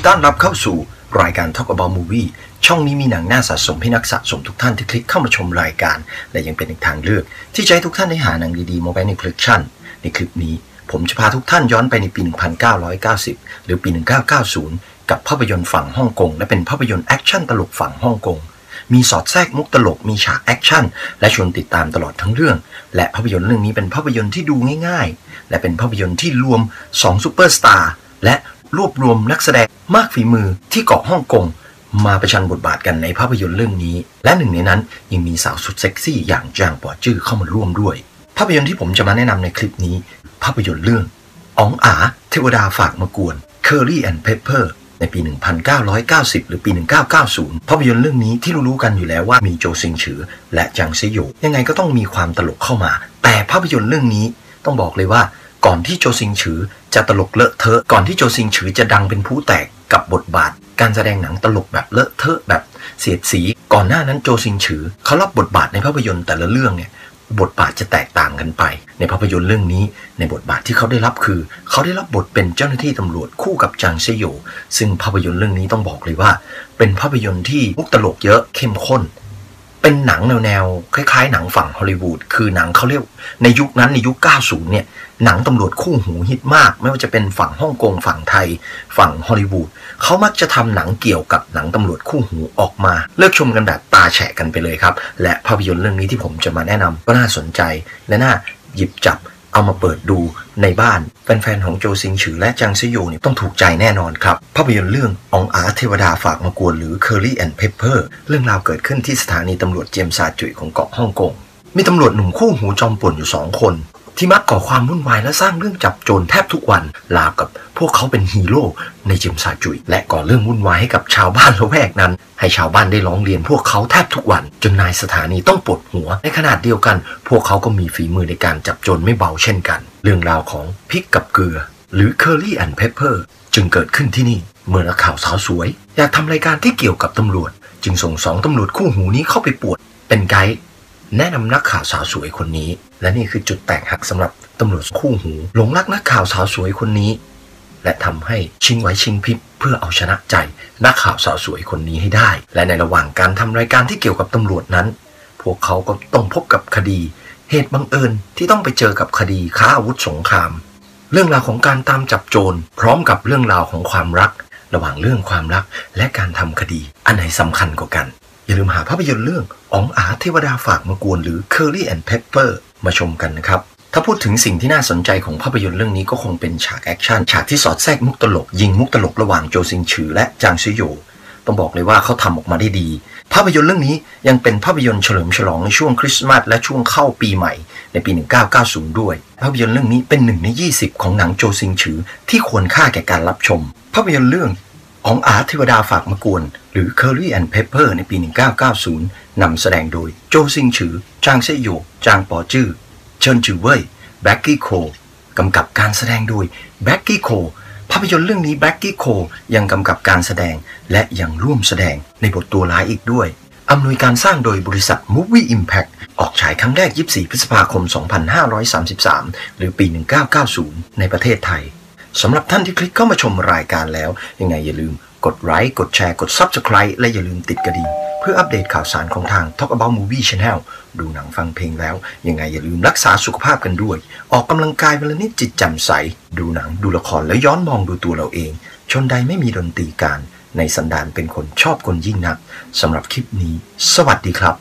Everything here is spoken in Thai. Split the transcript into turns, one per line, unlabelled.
ต้อนรับเข้าสู่รายการ Talk About Movie ช่องนี้มีหนังน่าสะสมให้นักสะสมทุกท่านที่คลิกเข้ามาชมรายการ และยังเป็นอีกทางเลือก ที่จะให้ทุกท่านได้หาหนังดีๆมาไว้ในคลิปชั่น ในคลิปนี้ ผมจะพาทุกท่านย้อนไปในปี 1990 หรือปี 1990 กับภาพยนตร์ฝั่งฮ่องกงและเป็นภาพยนตร์แอคชั่นตลกฝั่งฮ่องกงมีสอดแทรกมุกตลก มีฉากแอคชั่น และชวนติดตามตลอดทั้งเรื่อง และภาพยนตร์เรื่องนี้เป็นภาพยนตร์ที่ดูง่าย ๆ และเป็นภาพยนตร์ที่รวม2ซูเปอร์สตาร์และ รวบรวมนักแสดงมากฝีมือที่เกาะฮ่องกงมาประชันบทบาทกันในภาพยนตร์เรื่องนี้ และหนึ่งในนั้นยังมีสาวสุดเซ็กซี่อย่างจางปอจื้อเข้ามาร่วมด้วย ภาพยนตร์ที่ผมจะมาแนะนำในคลิปนี้ ภาพยนตร์เรื่องอ๋องอาเทวดาฝากมากวน Curry and Pepper ในปี 1990 หรือปี 1990 ภาพยนตร์เรื่องนี้ที่รู้ๆกันอยู่แล้วว่ามีโจซิงฉือ และจางเซโยยังไงก็ต้องมีความตลกเข้ามา แต่ภาพยนตร์เรื่องนี้ต้องบอกเลยว่าก่อนที่โจซิงฉือ จะตลกเลอะเทอะก่อนที่โจซิงฉือจะดังเป็นผู้แตกกับบทบาท การแสดงหนังตลกแบบเลอะเทอะแบบเสียดสี ก่อนหน้านั้นโจซิงฉือเขารับบทบาทในภาพยนตร์แต่ละเรื่องเนี่ยบทบาทจะแตกต่างกันไป ในภาพยนตร์เรื่องนี้ ในบทบาทที่เขาได้รับคือ เขาได้รับบทเป็นเจ้าหน้าที่ตำรวจคู่กับจางเซโยซึ่งภาพยนตร์เรื่องนี้ต้องบอกเลยว่า เป็นภาพยนตร์ที่มุกตลกเยอะเข้มข้น เป็นหนังแนวๆคล้ายๆ หนังฝั่งฮอลลีวูดคือหนังเขาเรียกในยุคนั้นในยุค 90 เนี่ยหนังตำรวจคู่หูฮิตมาก ไม่ว่าจะเป็นฝั่งฮ่องกงฝั่งไทย ฝั่งฮอลลีวูดเขามักจะทำหนังเกี่ยวกับหนังตำรวจคู่หูออกมา เลิกชมกันแบบตาแฉะกันไปเลยครับ และภาพยนตร์เรื่องนี้ที่ผมจะมาแนะนำก็น่าสนใจและน่าหยิบจับเอามาเปิดดู ในบ้าน แฟนๆ ของโจซิงฉือและจางซโยเนี่ยต้องถูกใจแน่นอนครับ ภาพยนตร์เรื่ององอาเทวดาฝากมากวนหรือ Curly and Pepper เรื่องราวเกิดขึ้นที่สถานีตำรวจเจียมซาจุยของเกาะฮ่องกงมีตำรวจหนุ่มคู่หูจอมป่วนอยู่สองคน ที่มักก่อความวุ่นวายและสร้างเรื่องจับโจรแทบทุกวันลาวกับพวกเขาเป็นฮีโร่ในจียมซาจุย และก่อเรื่องวุ่นวายให้กับชาวบ้านละแวกนั้น ให้ชาวบ้านได้ร้องเรียนพวกเขาแทบทุกวัน จนนายสถานีต้องปวดหัว ในขนาดเดียวกัน พวกเขาก็มีฝีมือในการจับโจรไม่เบาเช่นกัน เรื่องราวของพริกกับเกลือ หรือ Curly and Pepper จึงเกิดขึ้นที่นี่ เมื่อนักข่าวสาวสวย อยากทำรายการที่เกี่ยวกับตำรวจ จึงส่งสองตำรวจคู่หูนี้เข้าไปปวด เป็นไกด์ แนะนำนักข่าวสาวสวยคนนี้ และนี่คือจุดแตกหักสำหรับตำรวจคู่หูหลงรักนักข่าวสาวสวยคนนี้ และทำให้ชิงไหวชิงพริบเพื่อเอาชนะใจ นักข่าวสาวสวยคนนี้ให้ได้ และในระหว่างการทำรายการที่เกี่ยวกับตำรวจนั้น พวกเขาก็ต้องพบกับคดี เหตุบังเอิญที่ต้องไปเจอกับคดีค้าอาวุธสงคราม เรื่องราวของการตามจับโจรพร้อมกับเรื่องราวของความรัก ระหว่างเรื่องความรักและการทำคดี อันไหนสำคัญกว่ากัน อย่าลืมหาภาพยนตร์เรื่องอ๋องอาเทวดาฝากมากวนหรือ Curry and Pepper มาชมกันนะครับ ถ้าพูดถึงสิ่งที่น่าสนใจของภาพยนตร์เรื่องนี้ก็คงเป็นฉากแอคชั่นฉากที่สอดแทรกมุกตลก ยิงมุกตลกระหว่างโจซิงฉือและจางซิโยต้องบอกเลยว่าเขาทำออกมาได้ดี ภาพยนตร์เรื่องนี้ยังเป็นภาพยนตร์เฉลิมฉลองในช่วงคริสต์มาสและช่วงเข้าปีใหม่ ในปี 1990 ด้วย ภาพยนตร์เรื่องนี้เป็นหนึ่งใน 20 ของหนังโจซิงฉือที่ควรค่าแก่การรับชม ภาพยนตร์เรื่อง ของอาร์ตเทวดาฝากมากวน หรือ Curry and Pepper ในปี 1990 นำแสดงโดยโจซิงฉือ จางเซโย จางปอจื้อ เจิงจื้อเหว่ย แบล็กกี้โคกำกับการแสดงโดยแบล็กกี้โคภาพยนตร์เรื่องนี้แบล็กกี้โคยังกำกับการแสดงและยังร่วมแสดงในบทตัวร้ายอีกด้วยอำนวยการสร้างโดยบริษัท Movie Impact ออกฉายครั้งแรก 24 พฤษภาคม 2533 หรือปี 1990 ในประเทศไทย สำหรับท่านที่คลิกเข้ามาชมรายการแล้ว ยังไงอย่าลืมกดไลค์กดแชร์กด Subscribe และอย่าลืมติดกระดิ่งเพื่ออัปเดตข่าวสารของทาง Talk About Movie Channel ดูหนังฟังเพลงแล้ว ยังไงอย่าลืมรักษาสุขภาพกันด้วย ออกกำลังกายเวลานิดจิตแจ่มใส ดูหนังดูละครแล้วย้อนมองดูตัวเราเอง ชนใดไม่มีดนตรีการ ในสันดานเป็นคนชอบคนยิ่งนักสำหรับคลิปนี้ สวัสดีครับ